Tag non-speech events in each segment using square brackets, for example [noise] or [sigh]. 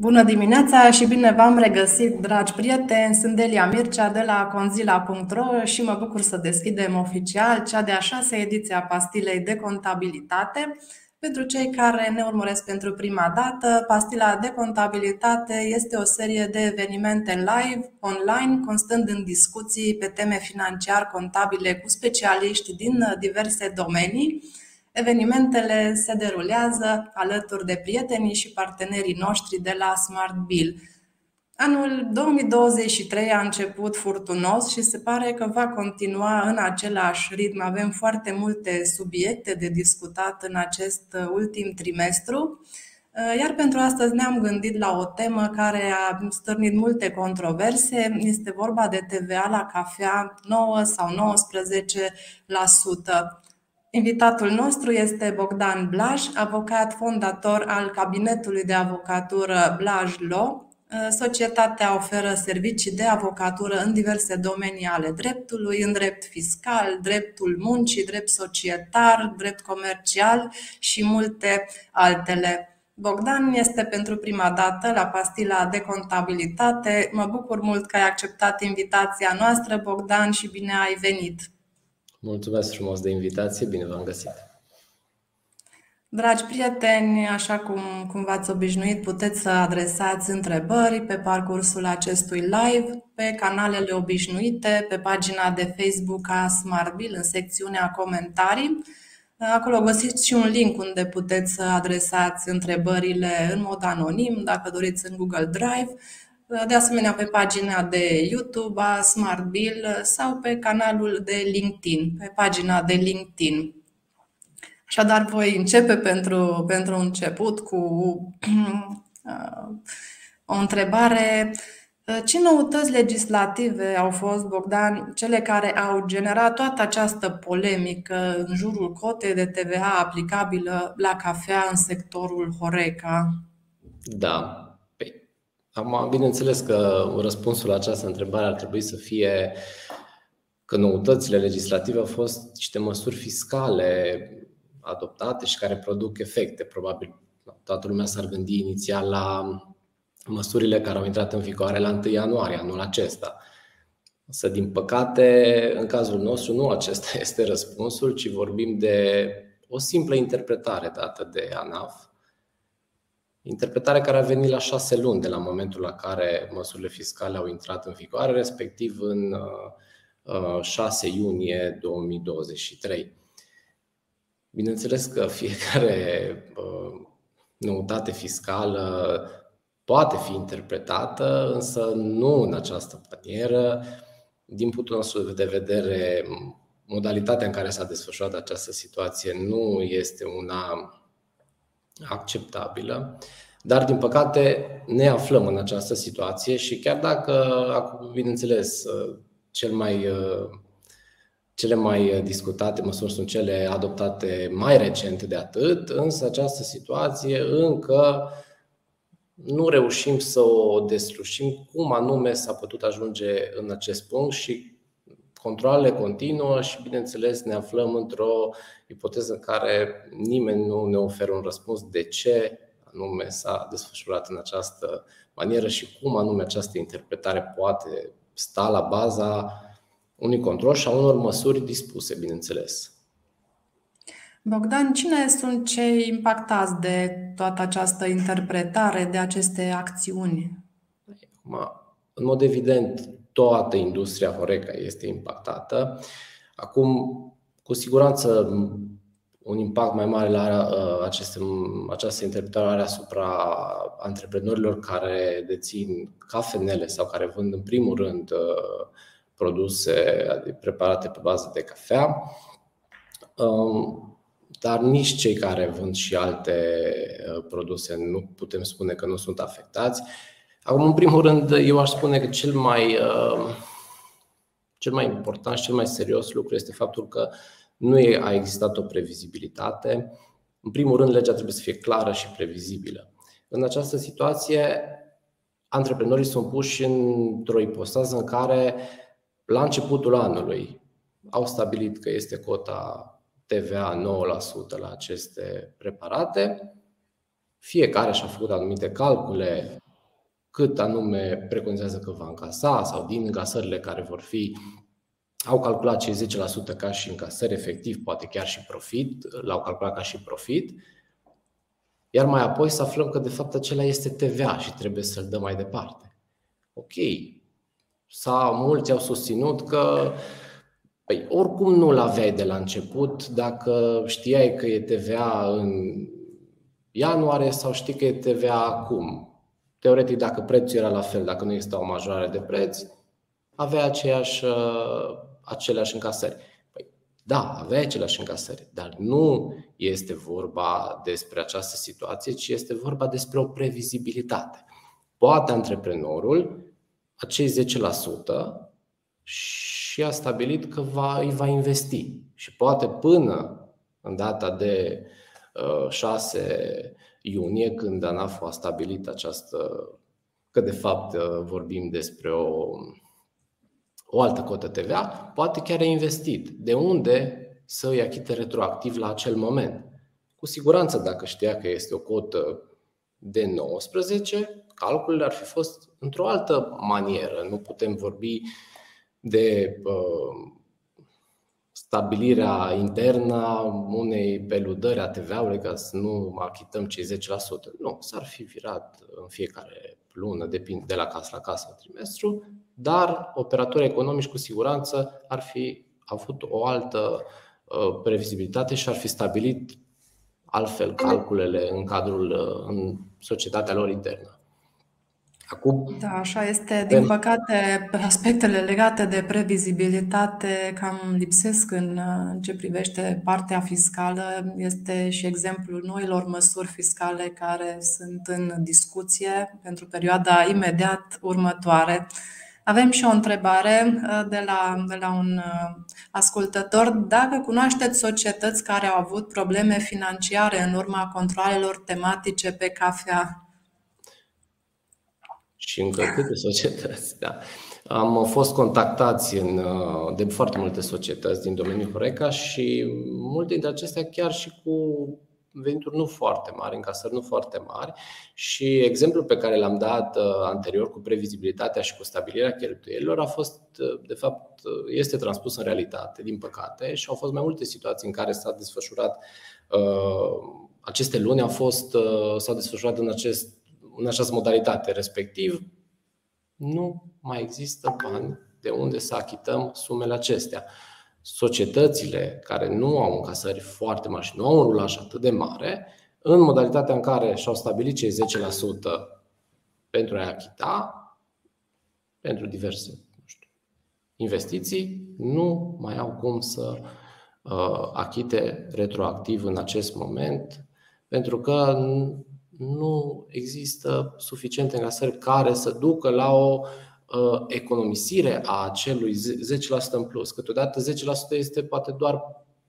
Bună dimineața și bine v-am regăsit, dragi prieteni! Sunt Delia Mircea de la conzila.ro și mă bucur să deschidem oficial cea de-a șasea ediție a pastilei de contabilitate. Pentru cei care ne urmăresc pentru prima dată, pastila de contabilitate este o serie de evenimente live, online, constând în discuții pe teme financiar-contabile cu specialiști din diverse domenii Evenimentele se derulează alături de prietenii și partenerii noștri de la Smart Bill. Anul 2023 a început furtunos și se pare că va continua în același ritm. Avem foarte multe subiecte de discutat în acest ultim trimestru. Iar pentru astăzi ne-am gândit la o temă care a stârnit multe controverse. Este vorba de TVA la cafea 9 sau 19%. Invitatul nostru este Bogdan Blaj, avocat fondator al cabinetului de avocatură Blaj Law. Societatea oferă servicii de avocatură în diverse domenii ale dreptului, în drept fiscal, dreptul muncii, drept societar, drept comercial și multe altele. Bogdan este pentru prima dată la pastila de contabilitate. Mă bucur mult că ai acceptat invitația noastră, Bogdan, și bine ai venit! Mulțumesc frumos de invitație, bine v-am găsit! Dragi prieteni, așa cum, cum v-ați obișnuit, puteți să adresați întrebări pe parcursul acestui live, pe canalele obișnuite, pe pagina de Facebook a Smartbill, în secțiunea comentarii. Acolo găsiți și un link unde puteți să adresați întrebările în mod anonim, dacă doriți în Google Drive de asemenea pe pagina de YouTube a Smart Bill sau pe canalul de LinkedIn, pe pagina de LinkedIn. Așadar, voi începe pentru, pentru început cu [clears throat] o întrebare. Ce noutăți legislative au fost, Bogdan, cele care au generat toată această polemică în jurul cotei de TVA aplicabilă la cafea în sectorul Horeca? Da, Acum, bineînțeles că răspunsul la această întrebare ar trebui să fie că noutățile legislative au fost niște măsuri fiscale adoptate și care produc efecte. Probabil toată lumea s-ar gândi inițial la măsurile care au intrat în vigoare la 1 ianuarie anul acesta. Însă, din păcate, în cazul nostru, nu acesta [laughs] este răspunsul, ci vorbim de o simplă interpretare dată de ANAF, Interpretare care a venit la șase luni de la momentul la care măsurile fiscale au intrat în vigoare, respectiv în 6 uh, uh, iunie 2023. Bineînțeles că fiecare uh, noutate fiscală poate fi interpretată, însă nu în această manieră. Din punctul nostru de vedere, modalitatea în care s-a desfășurat această situație nu este una acceptabilă. Dar, din păcate, ne aflăm în această situație și chiar dacă, bineînțeles, cel mai, cele mai discutate măsuri sunt cele adoptate mai recent de atât, însă această situație încă nu reușim să o deslușim cum anume s-a putut ajunge în acest punct și controlele continuă și, bineînțeles, ne aflăm într-o ipoteză în care nimeni nu ne oferă un răspuns de ce anume s-a desfășurat în această manieră și cum anume această interpretare poate sta la baza unui control și a unor măsuri dispuse, bineînțeles. Bogdan, cine sunt cei impactați de toată această interpretare, de aceste acțiuni? în mod evident, toată industria Horeca este impactată. Acum, cu siguranță, un impact mai mare la uh, aceste, această interpretare are asupra antreprenorilor care dețin cafenele sau care vând în primul rând uh, produse preparate pe bază de cafea, um, dar nici cei care vând și alte uh, produse nu putem spune că nu sunt afectați. Acum, în primul rând, eu aș spune că cel mai, uh, cel mai important și cel mai serios lucru este faptul că nu a existat o previzibilitate. În primul rând, legea trebuie să fie clară și previzibilă. În această situație, antreprenorii sunt puși într-o ipostază în care, la începutul anului, au stabilit că este cota TVA 9% la aceste preparate. Fiecare și-a făcut anumite calcule cât anume preconizează că va încasa sau din încasările care vor fi au calculat cei 10% ca și încasări efectiv, poate chiar și profit, l-au calculat ca și profit, iar mai apoi să aflăm că de fapt acela este TVA și trebuie să-l dăm mai departe. Ok, sau mulți au susținut că păi, oricum nu-l aveai de la început dacă știai că e TVA în ianuarie sau știi că e TVA acum. Teoretic, dacă prețul era la fel, dacă nu există o majorare de preț, avea aceeași, uh, aceleași încasări. Păi, da, avea aceleași încasări, dar nu este vorba despre această situație, ci este vorba despre o previzibilitate. Poate antreprenorul acei 10% și a stabilit că va, îi va investi. Și poate până în data de 6 uh, iunie, când ANAF a stabilit această, că de fapt uh, vorbim despre o, o altă cotă TVA, poate chiar a investit. De unde să îi achite retroactiv la acel moment? Cu siguranță, dacă știa că este o cotă de 19, calculele ar fi fost într-o altă manieră. Nu putem vorbi de uh, stabilirea internă a unei peludări a TVA-ului ca să nu achităm cei 10%. Nu, s-ar fi virat în fiecare lună, depinde de la casă la casă, trimestru, dar operatorii economici cu siguranță ar fi avut o altă uh, previzibilitate și ar fi stabilit altfel calculele în cadrul, uh, în societatea lor internă. Acum, da, așa este. Din păcate, aspectele legate de previzibilitate cam lipsesc în, în ce privește partea fiscală. Este și exemplul noilor măsuri fiscale care sunt în discuție pentru perioada imediat următoare. Avem și o întrebare uh, de la, de la un uh, ascultător. Dacă cunoașteți societăți care au avut probleme financiare în urma controlelor tematice pe cafea, și încă câte societăți. Da. Am fost contactați în, de foarte multe societăți din domeniul Horeca și multe dintre acestea chiar și cu venituri nu foarte mari, încasări nu foarte mari și exemplul pe care l-am dat uh, anterior cu previzibilitatea și cu stabilirea cheltuielilor a fost, uh, de fapt, uh, este transpus în realitate, din păcate, și au fost mai multe situații în care s-a desfășurat aceste luni au fost, s-au desfășurat în acest în această modalitate, respectiv nu mai există bani de unde să achităm sumele acestea. Societățile care nu au încasări foarte mari și nu au un rulaj atât de mare, în modalitatea în care și-au stabilit cei 10% pentru a achita, pentru diverse nu știu, investiții, nu mai au cum să uh, achite retroactiv în acest moment, pentru că nu există suficiente încasări care să ducă la o uh, economisire a acelui 10% în plus. Câteodată 10% este poate doar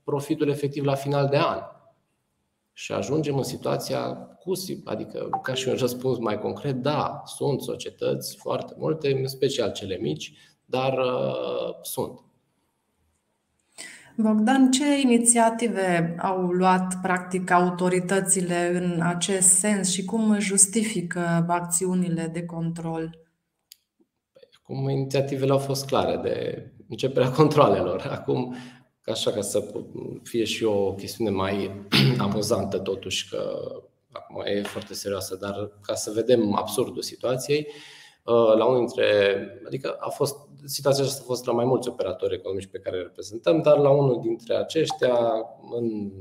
profitul efectiv la final de an. Și ajungem în situația cu, adică ca și un răspuns mai concret, da, sunt societăți foarte multe, în special cele mici, dar uh, sunt. Bogdan, ce inițiative au luat practic autoritățile în acest sens și cum justifică acțiunile de control? Acum inițiativele au fost clare de începerea [laughs] controlelor. Acum, așa ca să fie și o chestiune mai [clears throat] amuzantă totuși, că acum e foarte serioasă, dar ca să vedem absurdul situației, Uh, la unul dintre, adică a fost, situația aceasta a fost la mai mulți operatori economici pe care îi reprezentăm, dar la unul dintre aceștia, în,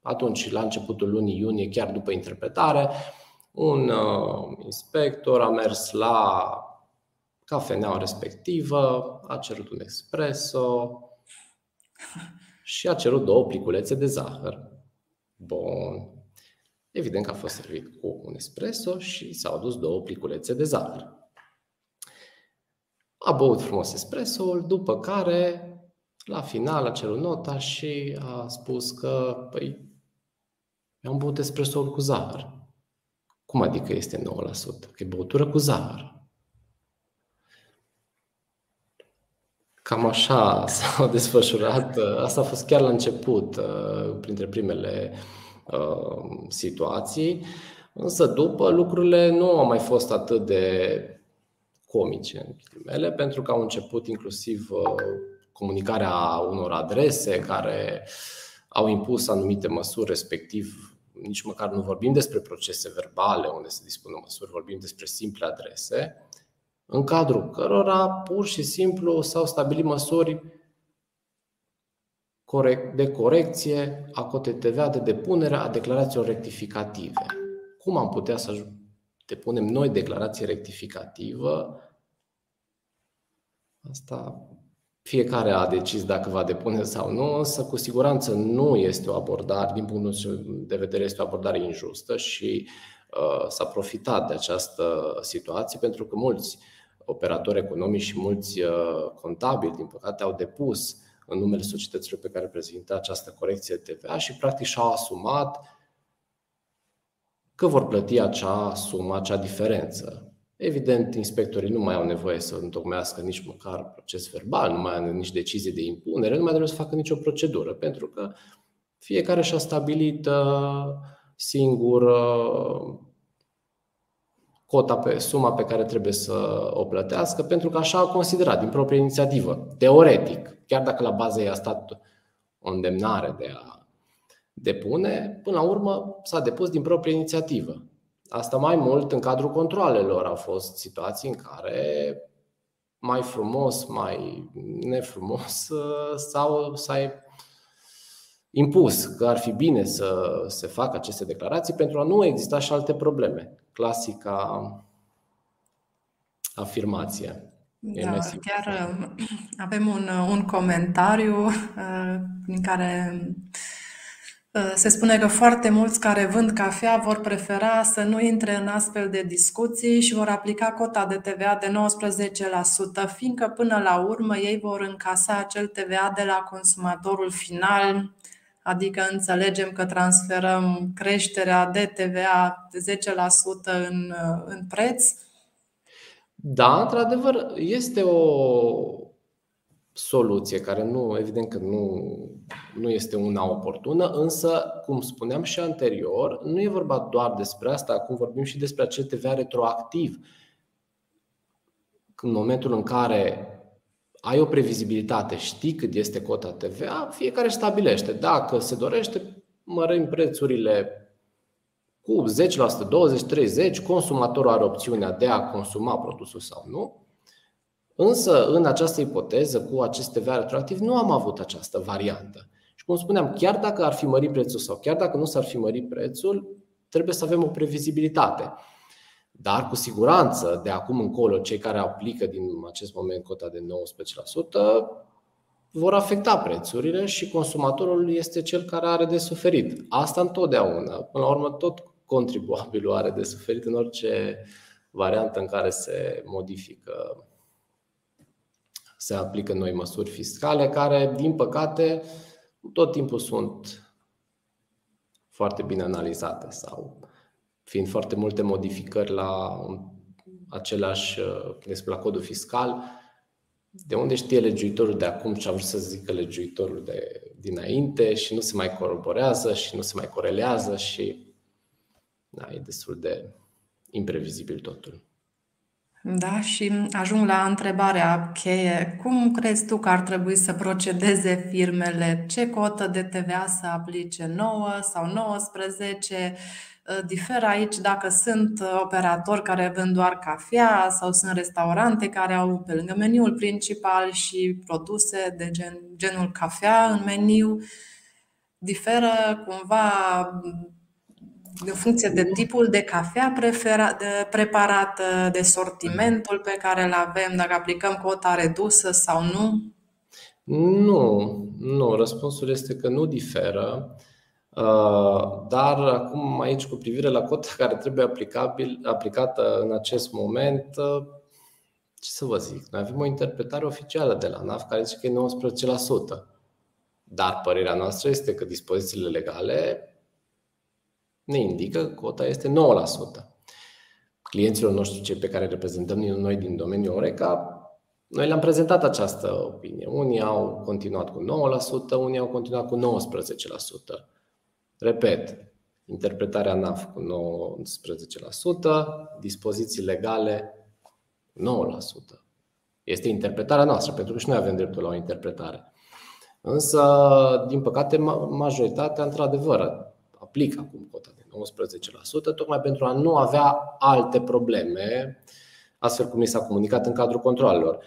atunci, la începutul lunii iunie, chiar după interpretare, un uh, inspector a mers la cafeneaua respectivă, a cerut un espresso [laughs] și a cerut două pliculețe de zahăr. Bun. Evident că a fost servit cu un espresso și s-au adus două pliculețe de zahăr. A băut frumos espresso după care, la final, a cerut nota și a spus că, păi, am băut espresso cu zahăr. Cum adică este 9%? Că e băutură cu zahăr. Cam așa [laughs] s-au desfășurat. Asta a fost chiar la început, printre primele Uh, situații. Însă după lucrurile nu au mai fost atât de comice, în ghilimele, pentru că au început inclusiv uh, comunicarea unor adrese care au impus anumite măsuri, respectiv nici măcar nu vorbim despre procese verbale unde se dispună măsuri, vorbim despre simple adrese, în cadrul cărora pur și simplu s-au stabilit măsuri de corecție a cotei TVA de depunere a declarațiilor rectificative. Cum am putea să depunem noi declarație rectificativă? Asta fiecare a decis dacă va depune sau nu, însă cu siguranță nu este o abordare, din punctul de vedere, este o abordare injustă și uh, s-a profitat de această situație pentru că mulți operatori economici și mulți uh, contabili, din păcate, au depus în numele societăților pe care prezintă această corecție TVA și practic și-au asumat că vor plăti acea sumă, acea diferență. Evident, inspectorii nu mai au nevoie să întocmească nici măcar proces verbal, nu mai au nici decizie de impunere, nu mai trebuie să facă nicio procedură, pentru că fiecare și-a stabilit uh, singur uh, cota pe suma pe care trebuie să o plătească, pentru că așa a considerat din proprie inițiativă, teoretic, chiar dacă la bază i-a stat o îndemnare de a depune, până la urmă s-a depus din proprie inițiativă. Asta mai mult în cadrul controlelor au fost situații în care mai frumos, mai nefrumos [laughs] sau s-a impus că ar fi bine să se facă aceste declarații pentru a nu exista și alte probleme. Clasica afirmație. Da, chiar [clears throat] avem un, un comentariu uh, în care Uh, se spune că foarte mulți care vând cafea vor prefera să nu intre în astfel de discuții și vor aplica cota de TVA de 19%, fiindcă până la urmă ei vor încasa acel TVA de la consumatorul final, adică înțelegem că transferăm creșterea de TVA de 10% în, uh, în preț. Da, într-adevăr, este o, soluție care nu, evident că nu, nu este una oportună, însă, cum spuneam și anterior, nu e vorba doar despre asta, acum vorbim și despre acel TVA retroactiv. În momentul în care ai o previzibilitate, știi cât este cota TVA, fiecare stabilește. Dacă se dorește, mărim prețurile cu 10%, 20, 30%, consumatorul are opțiunea de a consuma produsul sau nu. Însă, în această ipoteză, cu acest TVA retroactiv, nu am avut această variantă. Și cum spuneam, chiar dacă ar fi mărit prețul sau chiar dacă nu s-ar fi mărit prețul, trebuie să avem o previzibilitate. Dar cu siguranță, de acum încolo, cei care aplică din acest moment cota de 19% vor afecta prețurile și consumatorul este cel care are de suferit. Asta întotdeauna. Până la urmă, tot contribuabilul are de suferit în orice variantă în care se modifică se aplică noi măsuri fiscale care, din păcate, tot timpul sunt foarte bine analizate sau fiind foarte multe modificări la același, despre la codul fiscal, de unde știe legiuitorul de acum ce a vrut să zică legiuitorul de dinainte și nu se mai coroborează și nu se mai corelează și da, e destul de imprevizibil totul. Da, și ajung la întrebarea cheie. Cum crezi tu că ar trebui să procedeze firmele? Ce cotă de TVA să aplice? 9 sau 19? Diferă aici dacă sunt operatori care vând doar cafea sau sunt restaurante care au pe lângă meniul principal și produse de gen, genul cafea în meniu. Diferă cumva în funcție de tipul de cafea prefera, de preparată, de sortimentul pe care îl avem, dacă aplicăm cota redusă sau nu? Nu, nu. Răspunsul este că nu diferă. Uh, dar acum aici cu privire la cota [laughs] care trebuie aplicabil, aplicată în acest moment, uh, ce să vă zic, noi avem o interpretare oficială de la NAF care zice că e 19%. Dar părerea noastră este că dispozițiile legale ne indică că cota este 9%. Clienților noștri, cei pe care reprezentăm noi din domeniul Oreca, noi le-am prezentat această opinie. Unii au continuat cu 9%, unii au continuat cu 19%. Repet, interpretarea NAF cu 19%, dispoziții legale 9%. Este interpretarea noastră, pentru că și noi avem dreptul la o interpretare. Însă, din păcate, majoritatea, într-adevăr, aplică acum cota de 19%, tocmai pentru a nu avea alte probleme, astfel cum mi s-a comunicat în cadrul controlelor.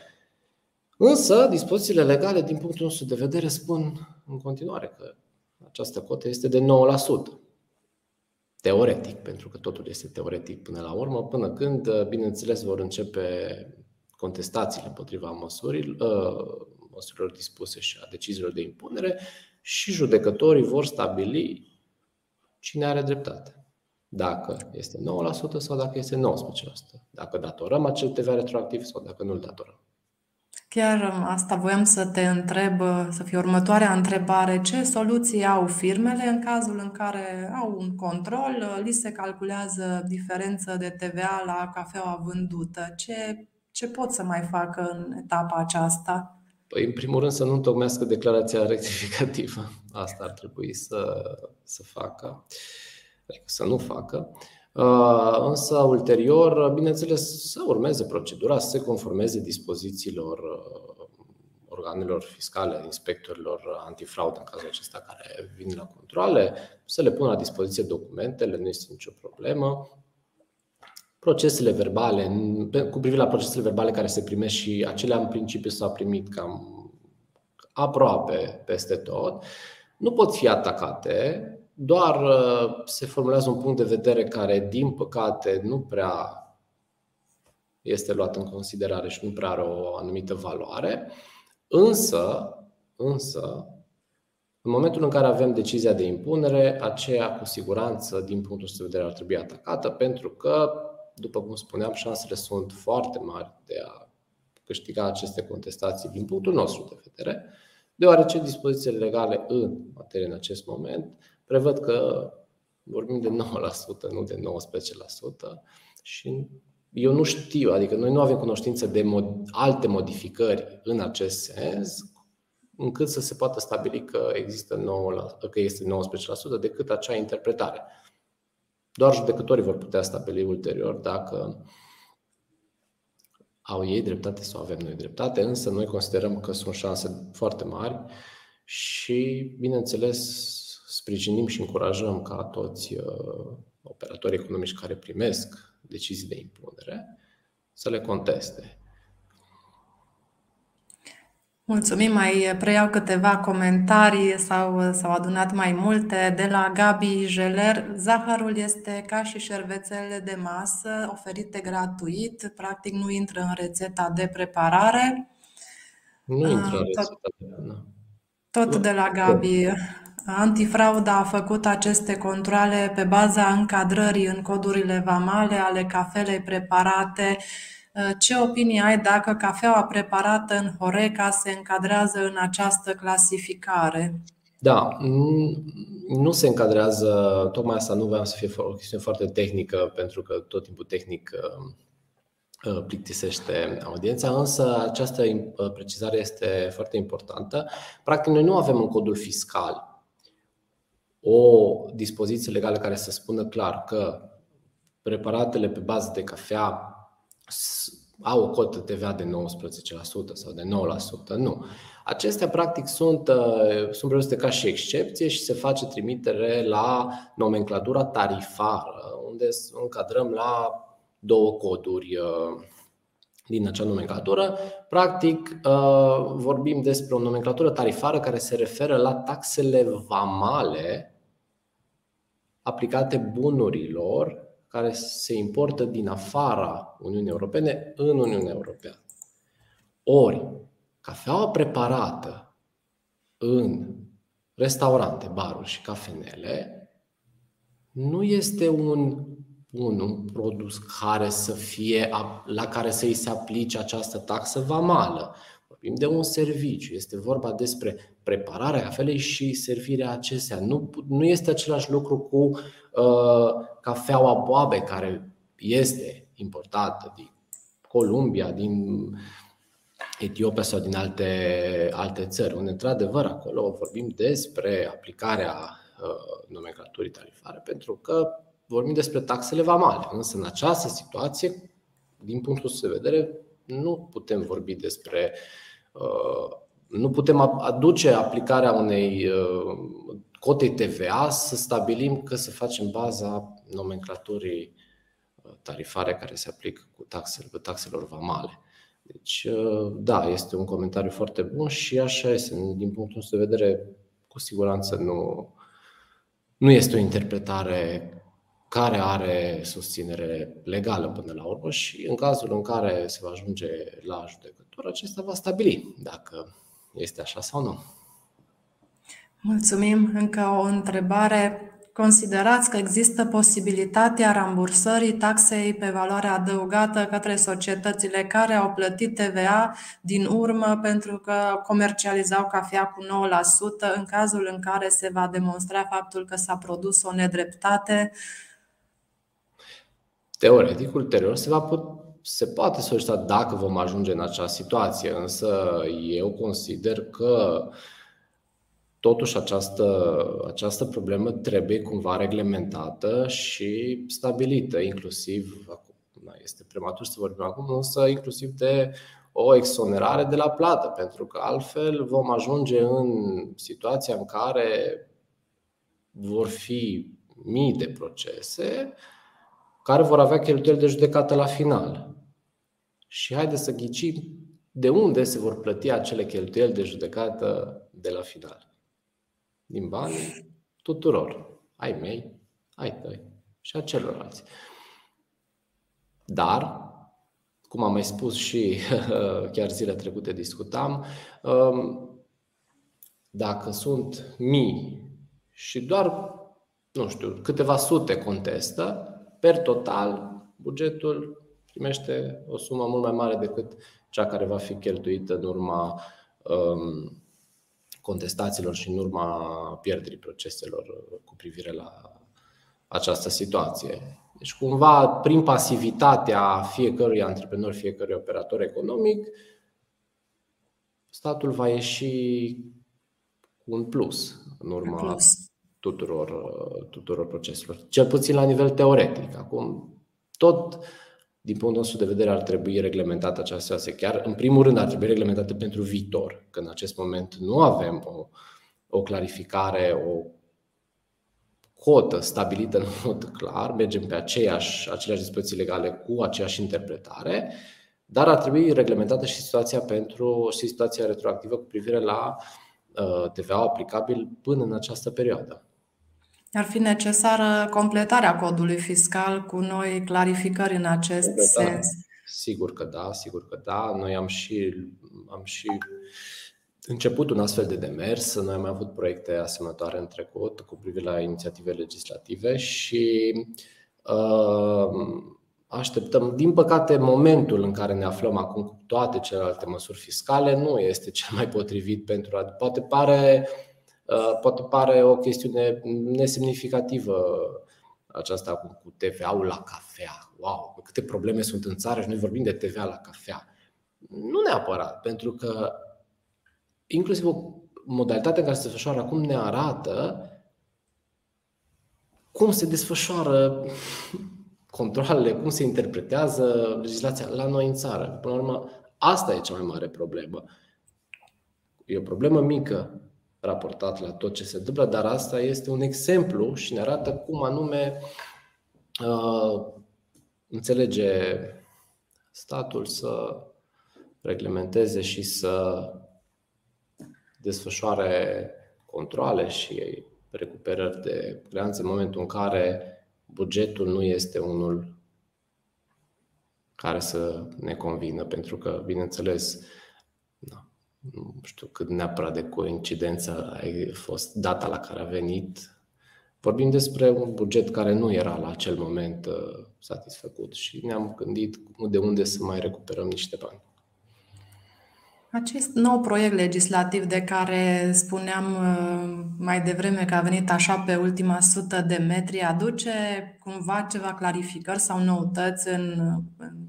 Însă, dispozițiile legale, din punctul nostru de vedere, spun în continuare că această cotă este de 9%. Teoretic, pentru că totul este teoretic până la urmă, până când, bineînțeles, vor începe contestațiile împotriva măsurilor, măsurilor dispuse și a deciziilor de impunere și judecătorii vor stabili cine are dreptate. Dacă este 9% sau dacă este 19%. Dacă datorăm acel TVA retroactiv sau dacă nu-l datorăm. Chiar asta voiam să te întreb, să fie următoarea întrebare. Ce soluții au firmele în cazul în care au un control, li se calculează diferență de TVA la cafeaua vândută? Ce, ce pot să mai facă în etapa aceasta? Păi, în primul rând, să nu întocmească declarația rectificativă. Asta ar trebui să, să facă, adică să nu facă. Uh, însă, ulterior, bineînțeles, să urmeze procedura, să se conformeze dispozițiilor uh, organelor fiscale, inspectorilor antifraudă, în cazul acesta, care vin la controle, să le pună la dispoziție documentele, nu este nicio problemă. Procesele verbale, cu privire la procesele verbale care se primesc și acelea în principiu s-au primit cam aproape peste tot, nu pot fi atacate, doar uh, se formulează un punct de vedere care, din păcate, nu prea este luat în considerare și nu prea are o anumită valoare. Însă, însă, în momentul în care avem decizia de impunere, aceea cu siguranță, din punctul de vedere, ar trebui atacată, pentru că, după cum spuneam, șansele sunt foarte mari de a câștiga aceste contestații din punctul nostru de vedere, deoarece dispozițiile legale în materie în acest moment prevăd că vorbim de 9%, nu de 19% și eu nu știu, adică noi nu avem cunoștință de mod, alte modificări în acest sens, încât să se poată stabili că există 9, că este 19% decât acea interpretare. Doar judecătorii vor putea stabili ulterior dacă au ei dreptate sau avem noi dreptate, însă noi considerăm că sunt șanse foarte mari și, bineînțeles, sprijinim și încurajăm ca toți uh, operatorii economici care primesc decizii de impunere să le conteste. Mulțumim, mai preiau câteva comentarii, s-au, s-au adunat mai multe. De la Gabi Jeler, zahărul este ca și șervețele de masă, oferite gratuit, practic nu intră în rețeta de preparare. Nu intră în ah, rețeta de Tot de la Gabi. Antifrauda a făcut aceste controle pe baza încadrării în codurile vamale ale cafelei preparate. Ce opinie ai dacă cafeaua preparată în Horeca se încadrează în această clasificare? Da, nu se încadrează, tocmai asta nu vreau să fie o chestiune foarte tehnică, pentru că tot timpul tehnic uh, uh, plictisește audiența, însă această uh, precizare este foarte importantă. Practic, noi nu avem un codul fiscal o dispoziție legală care să spună clar că preparatele pe bază de cafea au o cotă TVA de 19% sau de 9%. Nu. Acestea, practic, sunt, uh, sunt prevăzute ca și excepție și se face trimitere la nomenclatura tarifară, unde încadrăm la două coduri uh, din acea nomenclatură. Practic, uh, vorbim despre o nomenclatură tarifară care se referă la taxele vamale aplicate bunurilor care se importă din afara Uniunii Europene în Uniunea Europeană. Ori, cafeaua preparată în restaurante, baruri și cafenele nu este un, un, un produs care să fie, la care să îi se aplice această taxă vamală. Vorbim de un serviciu. Este vorba despre prepararea cafelei și servirea acestea. Nu, nu este același lucru cu uh, cafeaua boabe, care este importată din Columbia, din Etiopia sau din alte, alte țări, unde, într-adevăr, acolo vorbim despre aplicarea nomenclaturii tarifare, pentru că vorbim despre taxele vamale. Însă, în această situație, din punctul de vedere, nu putem vorbi despre. Nu putem aduce aplicarea unei cotei TVA să stabilim că se face în baza nomenclaturii tarifare care se aplică cu taxele, cu taxelor vamale. Deci, da, este un comentariu foarte bun și așa este. Din punctul nostru de vedere, cu siguranță nu, nu este o interpretare care are susținere legală până la urmă și în cazul în care se va ajunge la judecător, acesta va stabili dacă este așa sau nu. Mulțumim. Încă o întrebare. Considerați că există posibilitatea rambursării taxei pe valoare adăugată către societățile care au plătit TVA din urmă pentru că comercializau cafea cu 9% în cazul în care se va demonstra faptul că s-a produs o nedreptate? Teoretic, ulterior se, va put, se poate solicita dacă vom ajunge în acea situație, însă eu consider că uh, Totuși, această, această problemă trebuie cumva reglementată și stabilită, inclusiv, acum este prematur să vorbim acum, însă inclusiv de o exonerare de la plată, pentru că altfel vom ajunge în situația în care vor fi mii de procese care vor avea cheltuieli de judecată la final. Și haideți să ghicim de unde se vor plăti acele cheltuieli de judecată de la final din bani tuturor, ai mei, ai tăi și a celorlalți. Dar, cum am mai spus și [laughs] chiar zile trecute discutam, um, dacă sunt mii și doar, nu știu, câteva sute contestă, per total, bugetul primește o sumă mult mai mare decât cea care va fi cheltuită în urma um, contestațiilor și în urma pierderii proceselor cu privire la această situație. Deci, cumva, prin pasivitatea fiecărui antreprenor, fiecărui operator economic, statul va ieși cu un plus în urma plus. Tuturor, tuturor proceselor. Cel puțin la nivel teoretic. Acum, tot din punctul nostru de vedere, ar trebui reglementată această situație. Chiar, în primul rând, ar trebui reglementată pentru viitor, că în acest moment nu avem o, o clarificare, o cotă stabilită în mod clar, mergem pe aceeași, aceleași dispoziții legale cu aceeași interpretare, dar ar trebui reglementată și situația pentru și situația retroactivă cu privire la uh, TVA aplicabil până în această perioadă. Ar fi necesară completarea codului fiscal cu noi clarificări în acest da, sens. Sigur că da, sigur că da. Noi am și, am și început un astfel de demers. Noi am avut proiecte asemănătoare în trecut cu privire la inițiative legislative și uh, așteptăm. Din păcate, momentul în care ne aflăm acum cu toate celelalte măsuri fiscale nu este cel mai potrivit pentru a. Poate pare Uh, poate pare o chestiune nesemnificativă aceasta cu, cu TVA-ul la cafea. Wow, câte probleme sunt în țară și noi vorbim de TVA la cafea. Nu neapărat, pentru că inclusiv o modalitate în care se desfășoară acum ne arată cum se desfășoară controlele, cum se interpretează legislația la noi în țară. Până la urmă, asta e cea mai mare problemă. E o problemă mică raportat la tot ce se întâmplă, dar asta este un exemplu și ne arată cum anume uh, înțelege statul să reglementeze și să desfășoare controle și recuperări de creanțe în momentul în care bugetul nu este unul care să ne convină, pentru că, bineînțeles, nu știu cât neapărat de coincidență a fost data la care a venit. Vorbim despre un buget care nu era la acel moment uh, satisfăcut și ne-am gândit de unde să mai recuperăm niște bani. Acest nou proiect legislativ de care spuneam uh, mai devreme că a venit așa pe ultima sută de metri aduce cumva ceva clarificări sau noutăți în,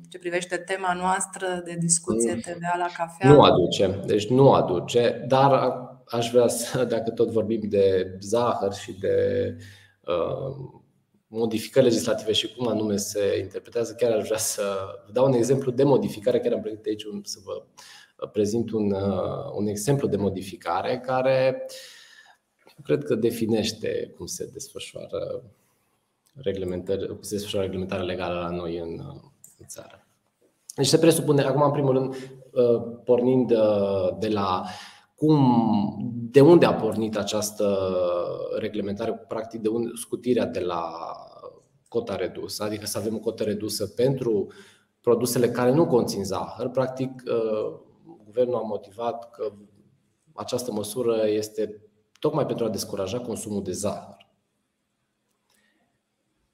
ce privește tema noastră de discuție mm. TVA la cafea? Nu aduce, deci nu aduce, dar aș vrea [laughs] să, dacă tot vorbim de zahăr și de uh, modificări legislative și cum anume se interpretează, chiar aș vrea să vă dau un exemplu de modificare, chiar am pregătit aici un, să vă prezint un, uh, un exemplu de modificare care cred că definește cum se desfășoară reglementări, cum se desfășoară reglementarea legală la noi în, uh, în țară. Deci se presupune, acum în primul rând, uh, pornind de la cum, de unde a pornit această reglementare, practic de unde, scutirea de la cota redusă, adică să avem o cotă redusă pentru produsele care nu conțin zahăr. Practic, uh, guvernul a motivat că această măsură este tocmai pentru a descuraja consumul de zahăr.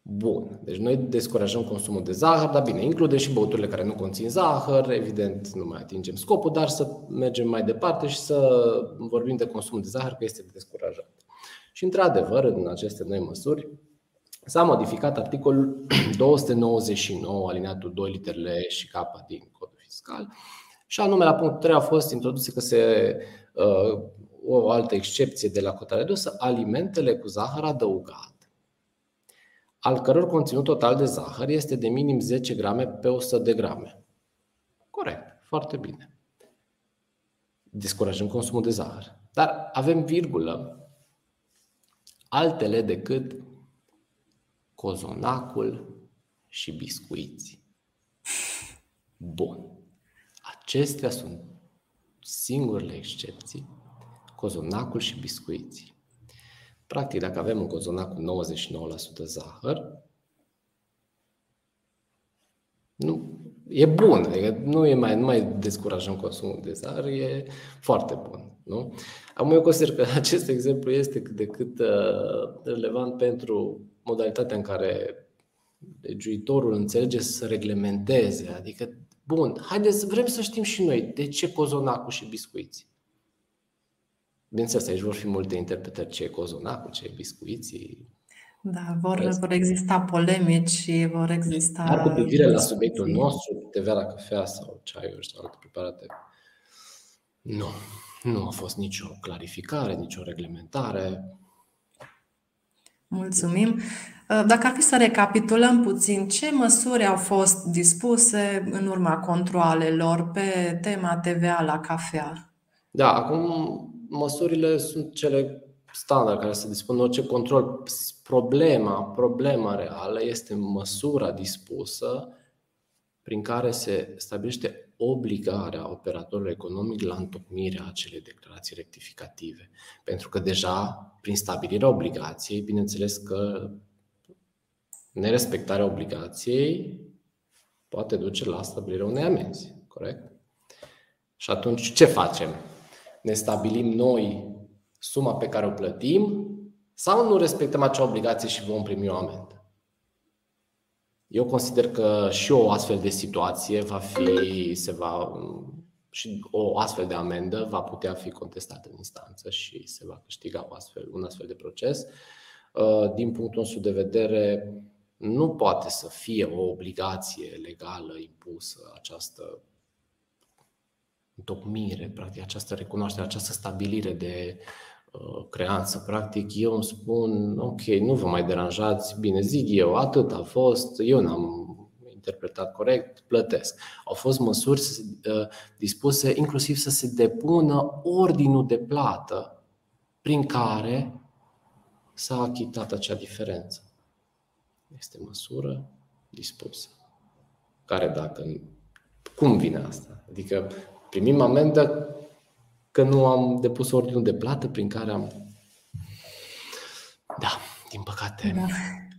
Bun. Deci noi descurajăm consumul de zahăr, dar bine, include și băuturile care nu conțin zahăr, evident nu mai atingem scopul, dar să mergem mai departe și să vorbim de consumul de zahăr, că este descurajat. Și într-adevăr, în aceste noi măsuri, s-a modificat articolul [clears throat] 299, alineatul 2 literele și capa din codul fiscal, și anume la punctul 3 a fost introduse că se uh, o altă excepție de la cota redusă, alimentele cu zahăr adăugat al căror conținut total de zahăr este de minim 10 grame pe 100 de grame. Corect, foarte bine. Descurajăm consumul de zahăr. Dar avem virgulă altele decât cozonacul și biscuiți. Bun. Acestea sunt singurele excepții, cozonacul și biscuiții. Practic, dacă avem un cozonac cu 99% zahăr, nu, e bun, adică nu, e mai, nu mai descurajăm consumul de zahăr, e foarte bun. Nu? Acum eu consider că [laughs] acest exemplu este cât de cât uh, relevant pentru modalitatea în care legiuitorul înțelege să reglementeze. Adică, bun, haideți, vrem să știm și noi de ce cozonacul și biscuiți. Bineînțeles, aici vor fi multe interpretări ce e cozonacul, ce e biscuiții. Da, vor, vor exista polemici și vor exista... Dar cu privire la subiectul nostru, TVA la cafea sau ceaiuri sau alte preparate, nu, nu a fost nicio clarificare, nicio reglementare. Mulțumim. Dacă ar fi să recapitulăm puțin, ce măsuri au fost dispuse în urma controalelor pe tema TVA la cafea? Da, acum măsurile sunt cele standard care se dispun orice control. Problema, problema reală este măsura dispusă prin care se stabilește obligarea operatorului economic la întocmirea acelei declarații rectificative. Pentru că deja, prin stabilirea obligației, bineînțeles că nerespectarea obligației poate duce la stabilirea unei amenzi, corect? Și atunci ce facem? ne stabilim noi suma pe care o plătim sau nu respectăm acea obligație și vom primi o amendă. Eu consider că și o astfel de situație va fi, se va, și o astfel de amendă va putea fi contestată în instanță și se va câștiga o astfel, un astfel de proces. Uh, din punctul nostru de vedere, nu poate să fie o obligație legală impusă această întocmire, practic, această recunoaștere, această stabilire de uh, creanță. Practic, eu îmi spun, ok, nu vă mai deranjați, bine, zic eu, atât a fost, eu n-am interpretat corect, plătesc. Au fost măsuri uh, dispuse inclusiv să se depună ordinul de plată prin care s-a achitat acea diferență. Este măsură dispusă. Care dacă... Cum vine asta? Adică primim amendă că nu am depus ordinul de plată prin care am. Da, din păcate. Da.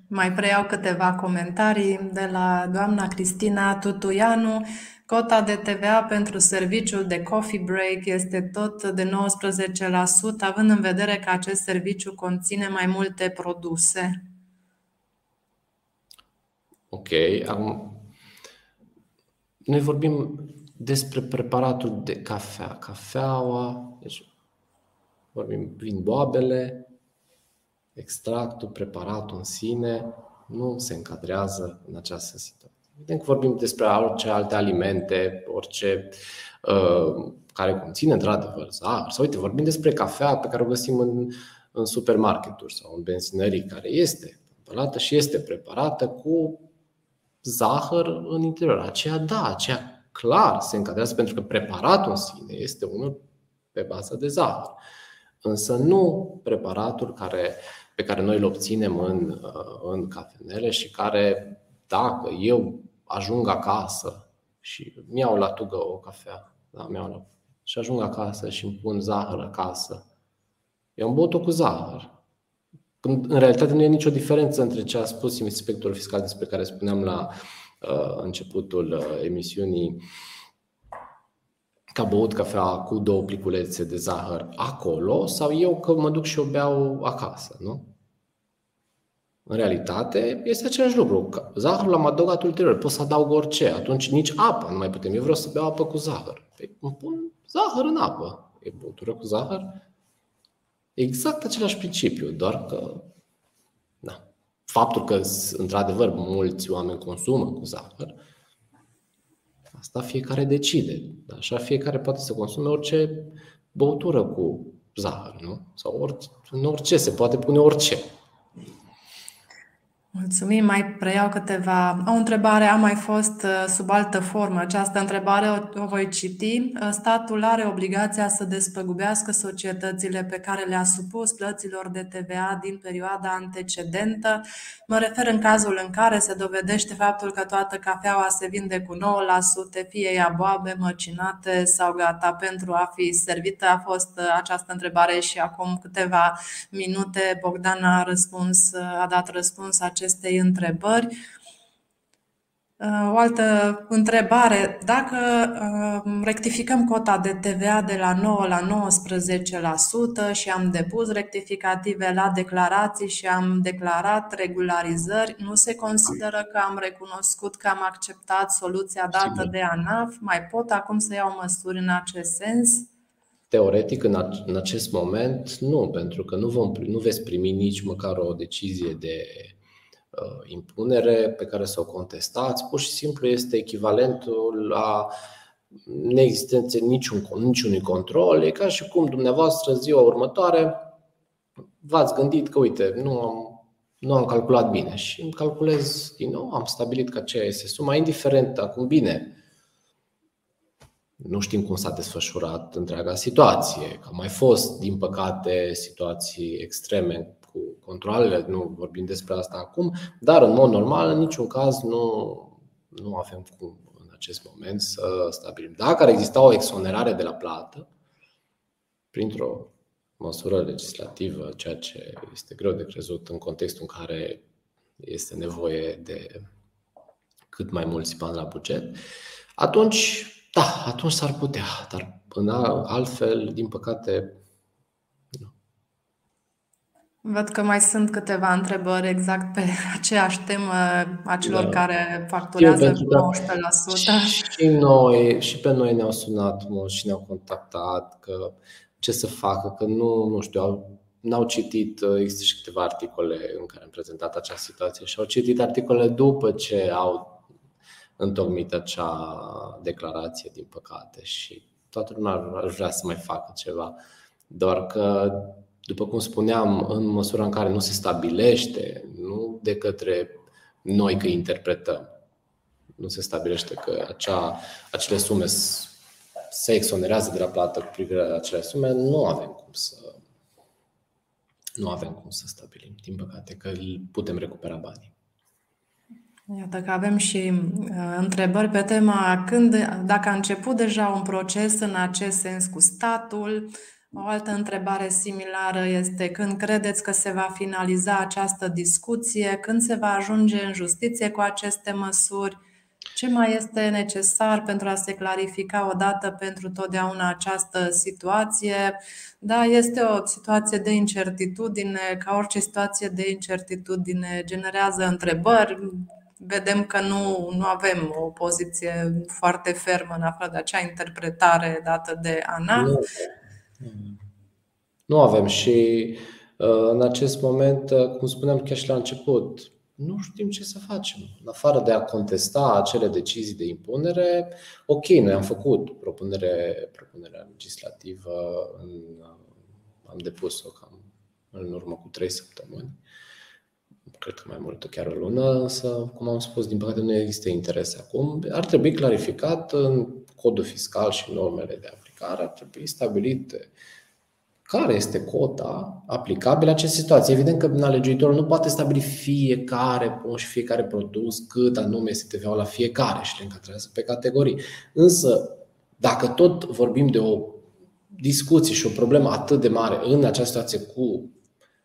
Mai preiau câteva comentarii de la doamna Cristina Tutuianu. Cota de TVA pentru serviciul de coffee break este tot de 19%, având în vedere că acest serviciu conține mai multe produse. Ok, acum noi vorbim despre preparatul de cafea. Cafeaua, deci vorbim prin boabele, extractul, preparatul în sine, nu se încadrează în această situație. Evident că vorbim despre orice alte alimente, orice uh, care conține într-adevăr zahăr, sau uite, vorbim despre cafea pe care o găsim în, în supermarketuri sau în benzinării, care este împălată și este preparată cu zahăr în interior. Aceea, da, aceea clar se încadrează pentru că preparatul în sine este unul pe bază de zahăr. Însă nu preparatul care, pe care noi îl obținem în, în cafenele și care, dacă eu ajung acasă și mi-au la tugă o cafea, da, mi-au la, și ajung acasă și îmi pun zahăr acasă, eu am băut-o cu zahăr. Când în realitate nu e nicio diferență între ce a spus inspectorul fiscal despre care spuneam la uh, începutul uh, emisiunii că a băut cafea cu două pliculețe de zahăr acolo sau eu că mă duc și o beau acasă, nu? În realitate este același lucru. Zahărul l-am adăugat ulterior, pot să adaug orice. Atunci nici apă nu mai putem. Eu vreau să beau apă cu zahăr. Păi îmi pun zahăr în apă. E băutură cu zahăr? Exact același principiu, doar că da, faptul că într-adevăr mulți oameni consumă cu zahăr, asta fiecare decide. Așa fiecare poate să consume orice băutură cu zahăr, nu? Sau orice, în orice se poate pune orice. Mulțumim, mai preiau câteva. O întrebare a mai fost uh, sub altă formă. Această întrebare o, o voi citi. Uh, statul are obligația să despăgubească societățile pe care le-a supus plăților de TVA din perioada antecedentă. Mă refer în cazul în care se dovedește faptul că toată cafeaua se vinde cu 9%, fie ea boabe, măcinate sau gata pentru a fi servită. A fost uh, această întrebare și acum câteva minute Bogdan a răspuns, a dat răspuns acest acestei întrebări. Uh, o altă întrebare. Dacă uh, rectificăm cota de TVA de la 9 la 19% și am depus rectificative la declarații și am declarat regularizări, nu se consideră că am recunoscut că am acceptat soluția dată Sigur. de ANAF? Mai pot acum să iau măsuri în acest sens? Teoretic, în acest moment, nu, pentru că nu, vom, nu veți primi nici măcar o decizie de Uh, impunere pe care să o contestați, pur și simplu este echivalentul la neexistenței niciun, niciunui control. E ca și cum dumneavoastră ziua următoare v-ați gândit că, uite, nu am, nu am calculat bine și îmi calculez din nou, am stabilit că aceea este suma, indiferent acum bine. Nu știm cum s-a desfășurat întreaga situație, că au mai fost, din păcate, situații extreme cu controlele, nu vorbim despre asta acum, dar în mod normal, în niciun caz nu, nu avem cum în acest moment să stabilim. Dacă ar exista o exonerare de la plată, printr-o măsură legislativă, ceea ce este greu de crezut în contextul în care este nevoie de cât mai mulți bani la buget, atunci, da, atunci s-ar putea, dar în altfel, din păcate, Văd că mai sunt câteva întrebări exact pe aceeași temă a celor da. care facturează cu 19%. Și noi, și pe noi ne-au sunat mulți și ne-au contactat că ce să facă, că nu, nu știu, au, n-au citit, există și câteva articole în care am prezentat acea situație și au citit articole după ce au întocmit acea declarație, din păcate, și toată lumea ar vrea să mai facă ceva. Doar că după cum spuneam, în măsura în care nu se stabilește, nu de către noi că interpretăm, nu se stabilește că acea, acele sume se exonerează de la plată cu privire la acele sume, nu avem cum să nu avem cum să stabilim, din păcate, că putem recupera banii. Iată că avem și uh, întrebări pe tema când, dacă a început deja un proces în acest sens cu statul, o altă întrebare similară este când credeți că se va finaliza această discuție, când se va ajunge în justiție cu aceste măsuri, ce mai este necesar pentru a se clarifica odată pentru totdeauna această situație? Da, este o situație de incertitudine, ca orice situație de incertitudine generează întrebări. Vedem că nu, nu avem o poziție foarte fermă în afară de acea interpretare dată de ANAF. Nu avem și uh, în acest moment, uh, cum spuneam chiar și la început, nu știm ce să facem. În afară de a contesta acele decizii de impunere, ok, noi am făcut propunere, propunerea legislativă, în, am depus-o cam în urmă cu trei săptămâni, cred că mai mult, chiar o lună, însă, cum am spus, din păcate nu există interes acum. Ar trebui clarificat în codul fiscal și normele de aplicare, ar trebui stabilite care este cota aplicabilă acestei situații. Evident că alegiuitorul nu poate stabili fiecare și fiecare produs cât anume este TVA la fiecare și le încadrează pe categorii. Însă, dacă tot vorbim de o discuție și o problemă atât de mare în această situație cu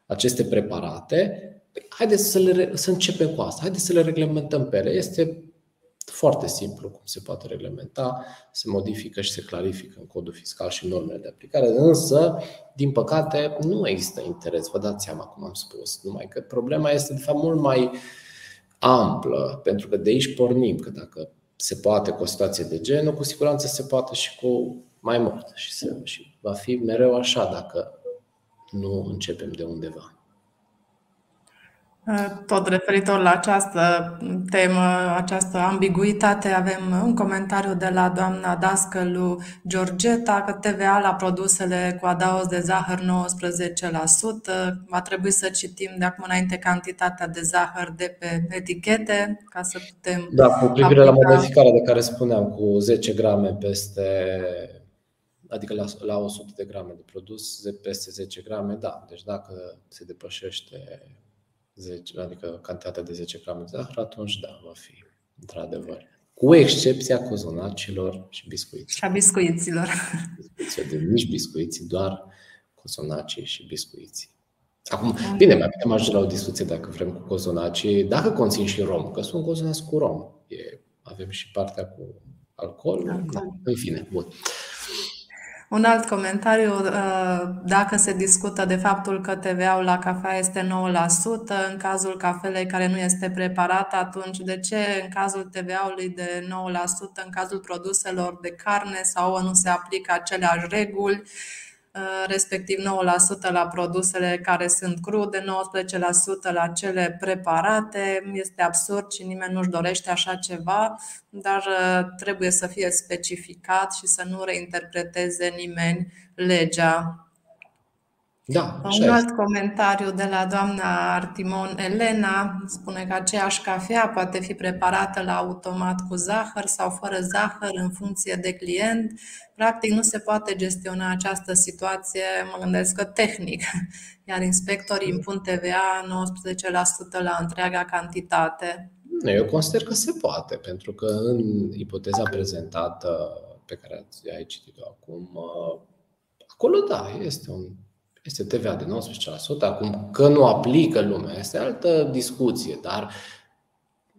aceste preparate, haideți să, le, să începem cu asta, haideți să le reglementăm pe ele. Este foarte simplu cum se poate reglementa, se modifică și se clarifică în codul fiscal și normele de aplicare, însă, din păcate, nu există interes, vă dați seama cum am spus, numai că problema este de fapt mult mai amplă, pentru că de aici pornim, că dacă se poate cu o situație de genul, cu siguranță se poate și cu mai mult și, se, și va fi mereu așa dacă nu începem de undeva. Tot referitor la această temă, această ambiguitate, avem un comentariu de la doamna Dascălu Georgeta că TVA la produsele cu adaos de zahăr 19%. Va trebui să citim de acum înainte cantitatea de zahăr de pe etichete ca să putem. Da, cu privire aplica... la modificarea de care spuneam, cu 10 grame peste adică la, la 100 de grame de produs, peste 10 grame, da. Deci dacă se depășește 10, adică cantitatea de 10 grame de zahăr, atunci da, va fi, într-adevăr. Cu excepția cozonacilor și biscuiților. Și a biscuiților. De nici biscuiții, doar cozonacii și biscuiții. Acum, bine, mai putem ajunge la o discuție dacă vrem cu cozonacii, dacă conțin și rom, că sunt cozonați cu rom. E, avem și partea cu alcool. alcool. Da, în fine, bun. Un alt comentariu, uh, dacă se discută de faptul că TVA-ul la cafea este 9%, în cazul cafelei care nu este preparată, atunci de ce în cazul TVA-ului de 9%, în cazul produselor de carne sau nu se aplică aceleași reguli? Uh, respectiv 9% la produsele care sunt crude, 19% la cele preparate. Este absurd și nimeni nu-și dorește așa ceva, dar uh, trebuie să fie specificat și să nu reinterpreteze nimeni legea da, Un alt este. comentariu de la doamna Artimon Elena spune că aceeași cafea poate fi preparată la automat cu zahăr sau fără zahăr în funcție de client. Practic nu se poate gestiona această situație, mă gândesc că tehnic, [laughs] iar inspectorii impun TVA 19% la întreaga cantitate. Eu consider că se poate, pentru că în ipoteza prezentată pe care ai citit-o acum, acolo da, este un este TVA de 19%. Acum, că nu aplică lumea, este altă discuție, dar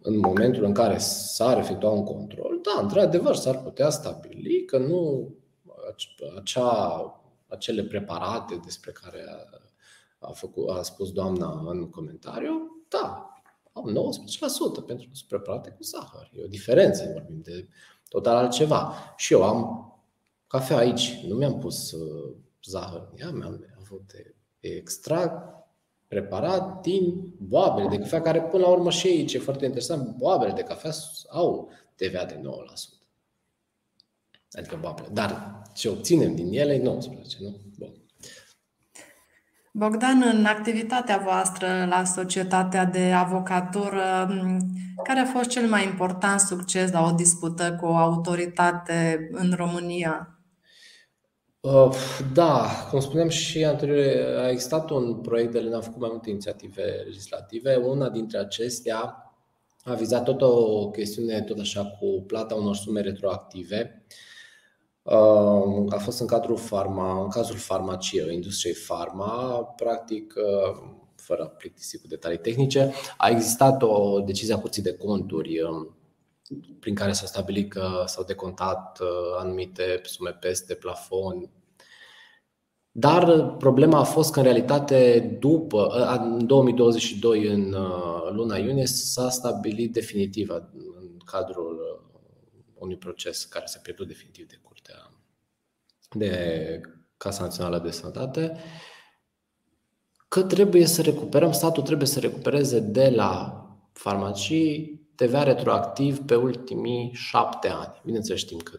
în momentul în care s-ar efectua un control, da, într-adevăr, s-ar putea stabili că nu acea, acele preparate despre care a, a, făcut, a spus doamna în comentariu, da, au 19% pentru preparate cu zahăr. E o diferență, vorbim de total altceva. Și eu am cafea aici, nu mi-am pus uh, zahăr în ea, mi-am avut extract preparat din boabele de cafea, care până la urmă și aici e foarte interesant, boabele de cafea au TVA de 9%. Adică boabele. Dar ce obținem din ele e 19, nu? Bun. Bogdan, în activitatea voastră la Societatea de Avocatură, care a fost cel mai important succes la o dispută cu o autoritate în România? Uh, da, cum spuneam și anterior, a existat un proiect de lege, am făcut mai multe inițiative legislative. Una dintre acestea a vizat tot o chestiune, tot așa, cu plata unor sume retroactive. Uh, a fost în cadrul farma, în cazul farmaciei, industriei farma, practic, uh, fără plictisi cu detalii tehnice, a existat o decizie a Curții de Conturi um, prin care s-a stabilit că s-au decontat uh, anumite sume peste plafon. Dar problema a fost că, în realitate, după, uh, în 2022, în uh, luna iunie, s-a stabilit definitiv în cadrul unui proces care s-a pierdut definitiv de Curtea de Casa Națională de Sănătate, că trebuie să recuperăm, statul trebuie să recupereze de la farmacii TVA retroactiv pe ultimii șapte ani. Bineînțeles știm că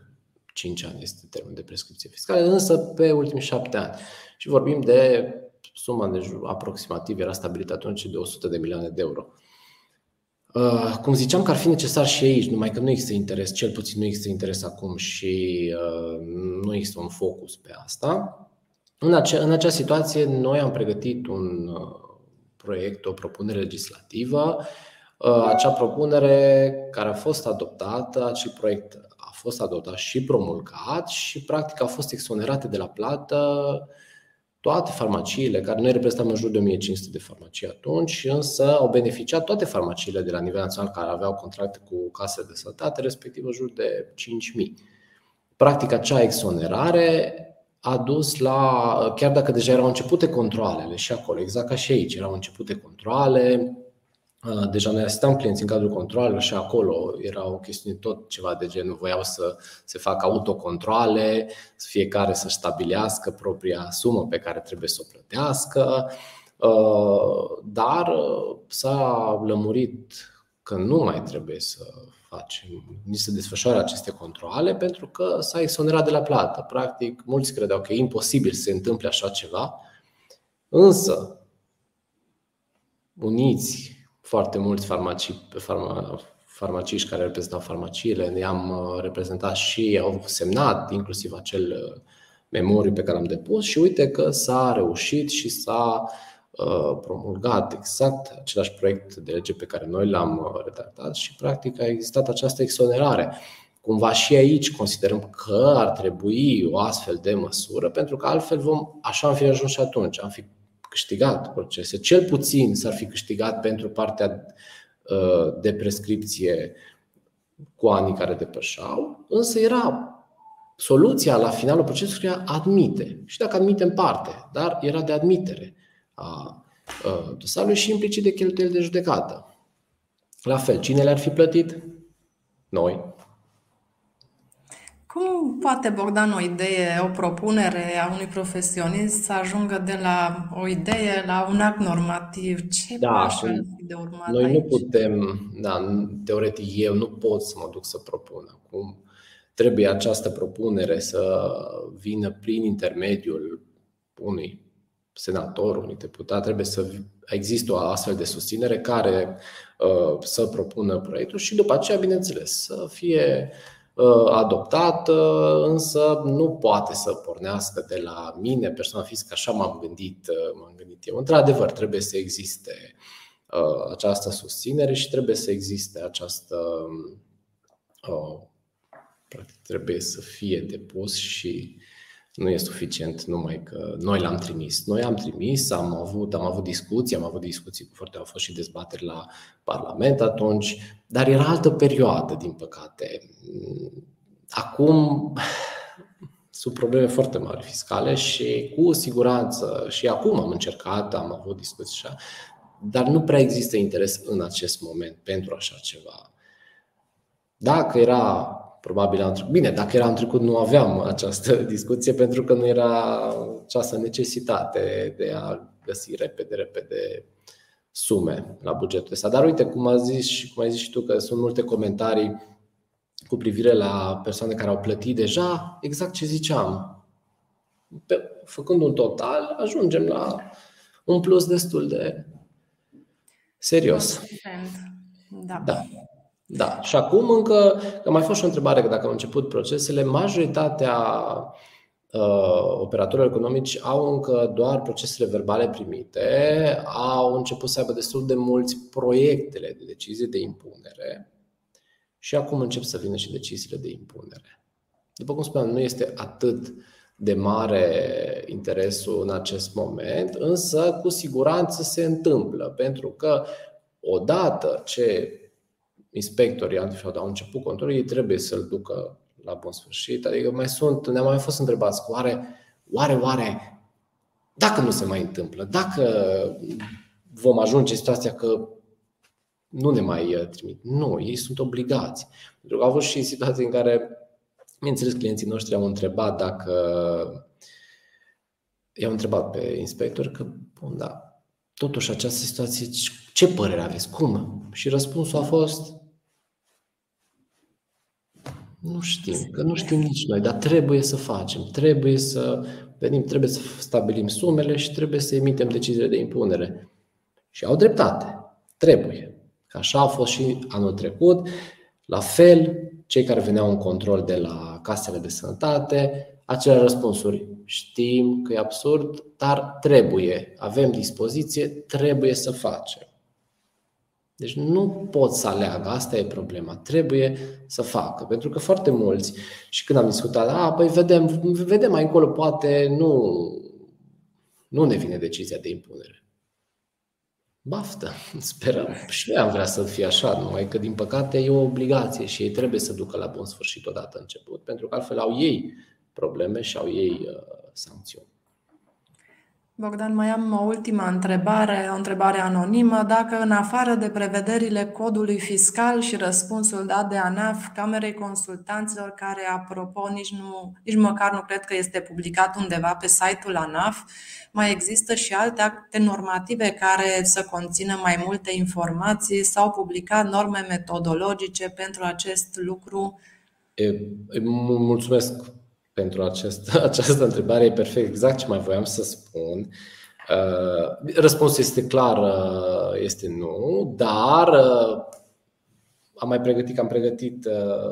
5 ani este termenul de prescripție fiscală, însă pe ultimii șapte ani. Și vorbim de suma de jur, aproximativ era stabilită atunci de 100 de milioane de euro. Uh, cum ziceam că ar fi necesar și aici, numai că nu există interes, cel puțin nu există interes acum și uh, nu există un focus pe asta. În, ace- în acea situație, noi am pregătit un uh, proiect, o propunere legislativă. Uh, acea propunere care a fost adoptată, acel proiect a fost adoptat și promulgat și practic a fost exonerate de la plată toate farmaciile, care noi reprezentam în jur de 1500 de farmacii atunci, însă au beneficiat toate farmaciile de la nivel național care aveau contracte cu case de sănătate, respectiv în jur de 5000. Practic, acea exonerare a dus la, chiar dacă deja erau începute controlele și acolo, exact ca și aici, erau începute controle, uh, deja noi asistam clienți în cadrul controlelor și acolo era o chestiune tot ceva de genul, voiau să se facă autocontrole, fiecare să stabilească propria sumă pe care trebuie să o plătească, uh, dar uh, s-a lămurit că nu mai trebuie să facem, nici să desfășoare aceste controle, pentru că s-a exonerat de la plată. Practic, mulți credeau că e imposibil să se întâmple așa ceva, însă uniți foarte mulți farmacii, farma, farmaciști care reprezentau farmaciile, ne-am uh, reprezentat și au semnat inclusiv acel uh, memoriu pe care am depus și uite că s-a reușit și s-a Uh, promulgat exact același proiect de lege pe care noi l-am uh, redactat și practic a existat această exonerare. Cumva și aici considerăm că ar trebui o astfel de măsură, pentru că altfel vom, așa am fi ajuns și atunci, am fi câștigat procese. Cel puțin s-ar fi câștigat pentru partea uh, de prescripție cu anii care depășeau, însă era soluția la finalul procesului admite. Și dacă admite în parte, dar era de admitere a dosarului și implicit de cheltuieli de judecată. La fel, cine le-ar fi plătit? Noi. Cum poate Bogdan o idee, o propunere a unui profesionist să ajungă de la o idee la un act normativ? Ce da, pași ar fi de urmat Noi aici? nu putem, da, teoretic eu nu pot să mă duc să propun acum. Trebuie această propunere să vină prin intermediul unui senator, unui deputat, trebuie să există o astfel de susținere care uh, să propună proiectul și după aceea, bineînțeles, să fie uh, adoptat, însă nu poate să pornească de la mine, persoana fizică, așa m-am gândit, uh, m-am gândit eu. Într-adevăr, trebuie să existe această susținere și trebuie să existe această practic trebuie să fie depus și nu e suficient numai că noi l-am trimis. Noi am trimis, am avut, am avut discuții, am avut discuții cu foarte, au fost și dezbateri la Parlament atunci, dar era altă perioadă, din păcate. Acum sunt probleme foarte mari fiscale și cu siguranță și acum am încercat, am avut discuții așa, dar nu prea există interes în acest moment pentru așa ceva. Dacă era Probabil am trecut. Bine, dacă era în trecut, nu aveam această [laughs] discuție pentru că nu era această necesitate de a găsi repede, repede sume la bugetul ăsta. Dar uite, cum a zis și cum ai zis și tu, că sunt multe comentarii cu privire la persoane care au plătit deja, exact ce ziceam. Pe, făcând un total, ajungem la un plus destul de serios. Da. da. Da. Și acum încă, că mai fost și o întrebare, că dacă au început procesele, majoritatea uh, operatorilor economici au încă doar procesele verbale primite, au început să aibă destul de mulți proiectele de decizie de impunere și acum încep să vină și deciziile de impunere. După cum spuneam, nu este atât de mare interesul în acest moment, însă cu siguranță se întâmplă, pentru că odată ce inspectorii antifraudă au început controlul, ei trebuie să-l ducă la bun sfârșit. Adică mai sunt, ne-am mai fost întrebați, oare, oare, oare, dacă nu se mai întâmplă, dacă vom ajunge în situația că nu ne mai uh, trimit. Nu, ei sunt obligați. Pentru că au avut și situații în care, bineînțeles, clienții noștri au întrebat dacă i-au întrebat pe inspector că, bun, da, totuși această situație, ce părere aveți? Cum? Și răspunsul a fost nu știm, că nu știm nici noi, dar trebuie să facem, trebuie să venim, trebuie să stabilim sumele și trebuie să emitem deciziile de impunere. Și au dreptate. Trebuie. Că așa a fost și anul trecut. La fel, cei care veneau în control de la casele de sănătate, acele răspunsuri. Știm că e absurd, dar trebuie. Avem dispoziție, trebuie să facem. Deci nu pot să aleagă, asta e problema. Trebuie să facă. Pentru că foarte mulți, și când am discutat, a, păi vedem, vedem mai încolo, poate nu, nu ne vine decizia de impunere. Baftă, [laughs] sperăm. Și noi am vrea să fie așa, numai că din păcate e o obligație și ei trebuie să ducă la bun sfârșit odată început, pentru că altfel au ei probleme și au ei uh, sancțiuni. Bogdan, mai am o ultimă întrebare, o întrebare anonimă. Dacă în afară de prevederile codului fiscal și răspunsul dat de ANAF, Camerei Consultanților, care, apropo, nici, nu, nici măcar nu cred că este publicat undeva pe site-ul ANAF, mai există și alte acte normative care să conțină mai multe informații sau publicat norme metodologice pentru acest lucru? E, mulțumesc pentru acest, [laughs] această întrebare. E perfect exact ce mai voiam să spun. Uh, răspunsul este clar, uh, este nu, dar uh, am mai pregătit, am pregătit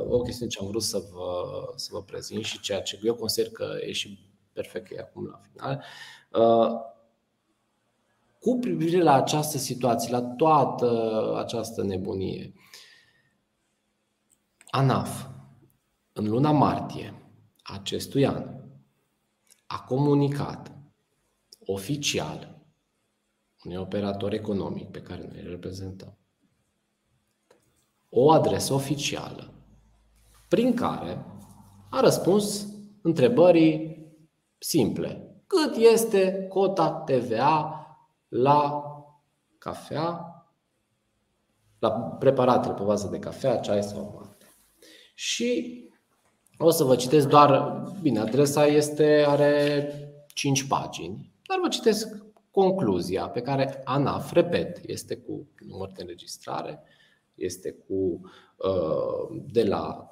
o chestiune ce am vrut să vă, să vă prezint și ceea ce eu consider că e și perfect e acum la final. Cu privire la această situație, la toată această nebunie, ANAF, în luna martie, acestui an a comunicat oficial unui operator economic pe care noi îl reprezentăm o adresă oficială prin care a răspuns întrebării simple. Cât este cota TVA la cafea, la preparatele pe bază de cafea, ceai sau mate. Și o să vă citesc doar, bine, adresa este, are 5 pagini, dar vă citesc concluzia pe care ANAF, repet, este cu număr de înregistrare, este cu uh, de la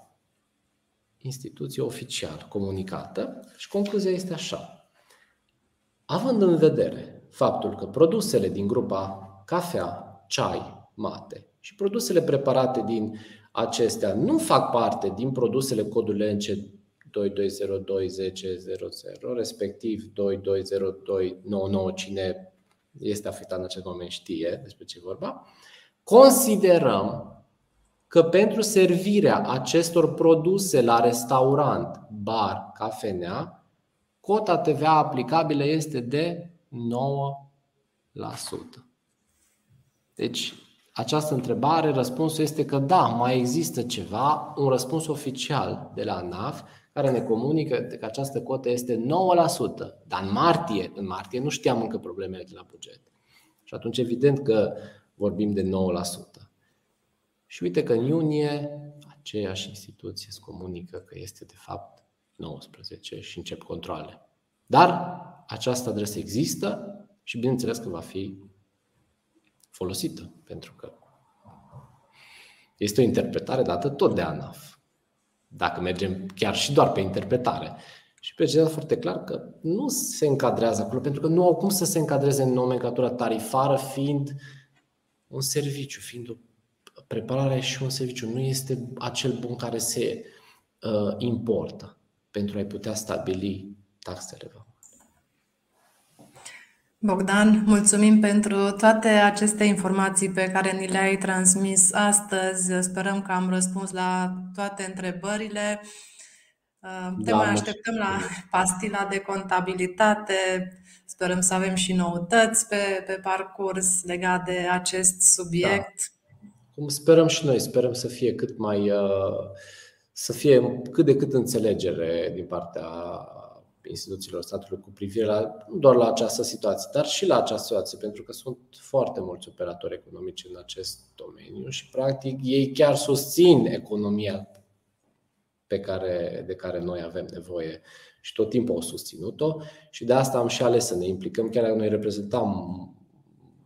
instituție oficial comunicată și concluzia este așa. Având în vedere faptul că produsele din grupa cafea, ceai, mate și produsele preparate din acestea nu fac parte din produsele codului NC 22021000, respectiv 220299, cine este afectat în acest moment știe despre ce vorba, considerăm că pentru servirea acestor produse la restaurant, bar, cafenea, cota TVA aplicabilă este de 9%. Deci, această întrebare, răspunsul este că da, mai există ceva, un răspuns oficial de la NAF care ne comunică că această cotă este 9%, dar în martie, în martie nu știam încă problemele de la buget. Și atunci evident că vorbim de 9%. Și uite că în iunie aceeași instituție îți comunică că este de fapt 19 și încep controle. Dar această adresă există și bineînțeles că va fi folosită, pentru că este o interpretare dată tot de ANAF. Dacă mergem chiar și doar pe interpretare. Și precizează foarte clar că nu se încadrează acolo, pentru că nu au cum să se încadreze în nomenclatura tarifară, fiind un serviciu, fiind o preparare și un serviciu. Nu este acel bun care se uh, importă pentru a-i putea stabili taxele. Bogdan, mulțumim pentru toate aceste informații pe care ni le-ai transmis astăzi. Sperăm că am răspuns la toate întrebările. Uh, te da, mai așteptăm la pastila de contabilitate. Sperăm să avem și noutăți pe, pe parcurs legat de acest subiect. Da. Cum sperăm și noi, sperăm să fie cât mai uh, să fie cât de cât înțelegere din partea instituțiilor statului cu privire la, nu doar la această situație, dar și la această situație, pentru că sunt foarte mulți operatori economici în acest domeniu și, practic, ei chiar susțin economia pe care, de care noi avem nevoie și tot timpul au susținut-o și de asta am și ales să ne implicăm, chiar dacă noi reprezentam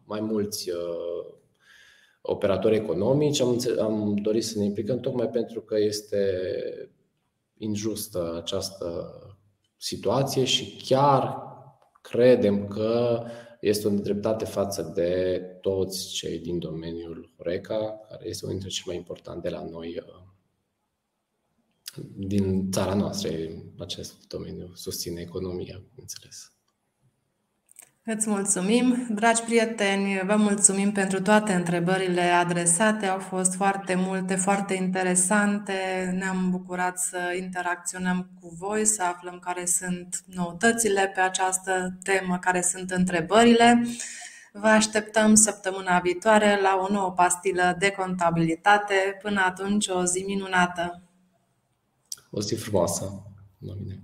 mai mulți operatori economici. Am, am dorit să ne implicăm tocmai pentru că este injustă această situație și chiar credem că este o nedreptate față de toți cei din domeniul Horeca, care este unul dintre cele mai importante de la noi uh, din țara noastră, acest domeniu susține economia, înțeles. Îți mulțumim, dragi prieteni, vă mulțumim pentru toate întrebările adresate. Au fost foarte multe, foarte interesante. Ne-am bucurat să interacționăm cu voi, să aflăm care sunt noutățile pe această temă, care sunt întrebările. Vă așteptăm săptămâna viitoare la o nouă pastilă de contabilitate. Până atunci, o zi minunată! O zi frumoasă! La mine.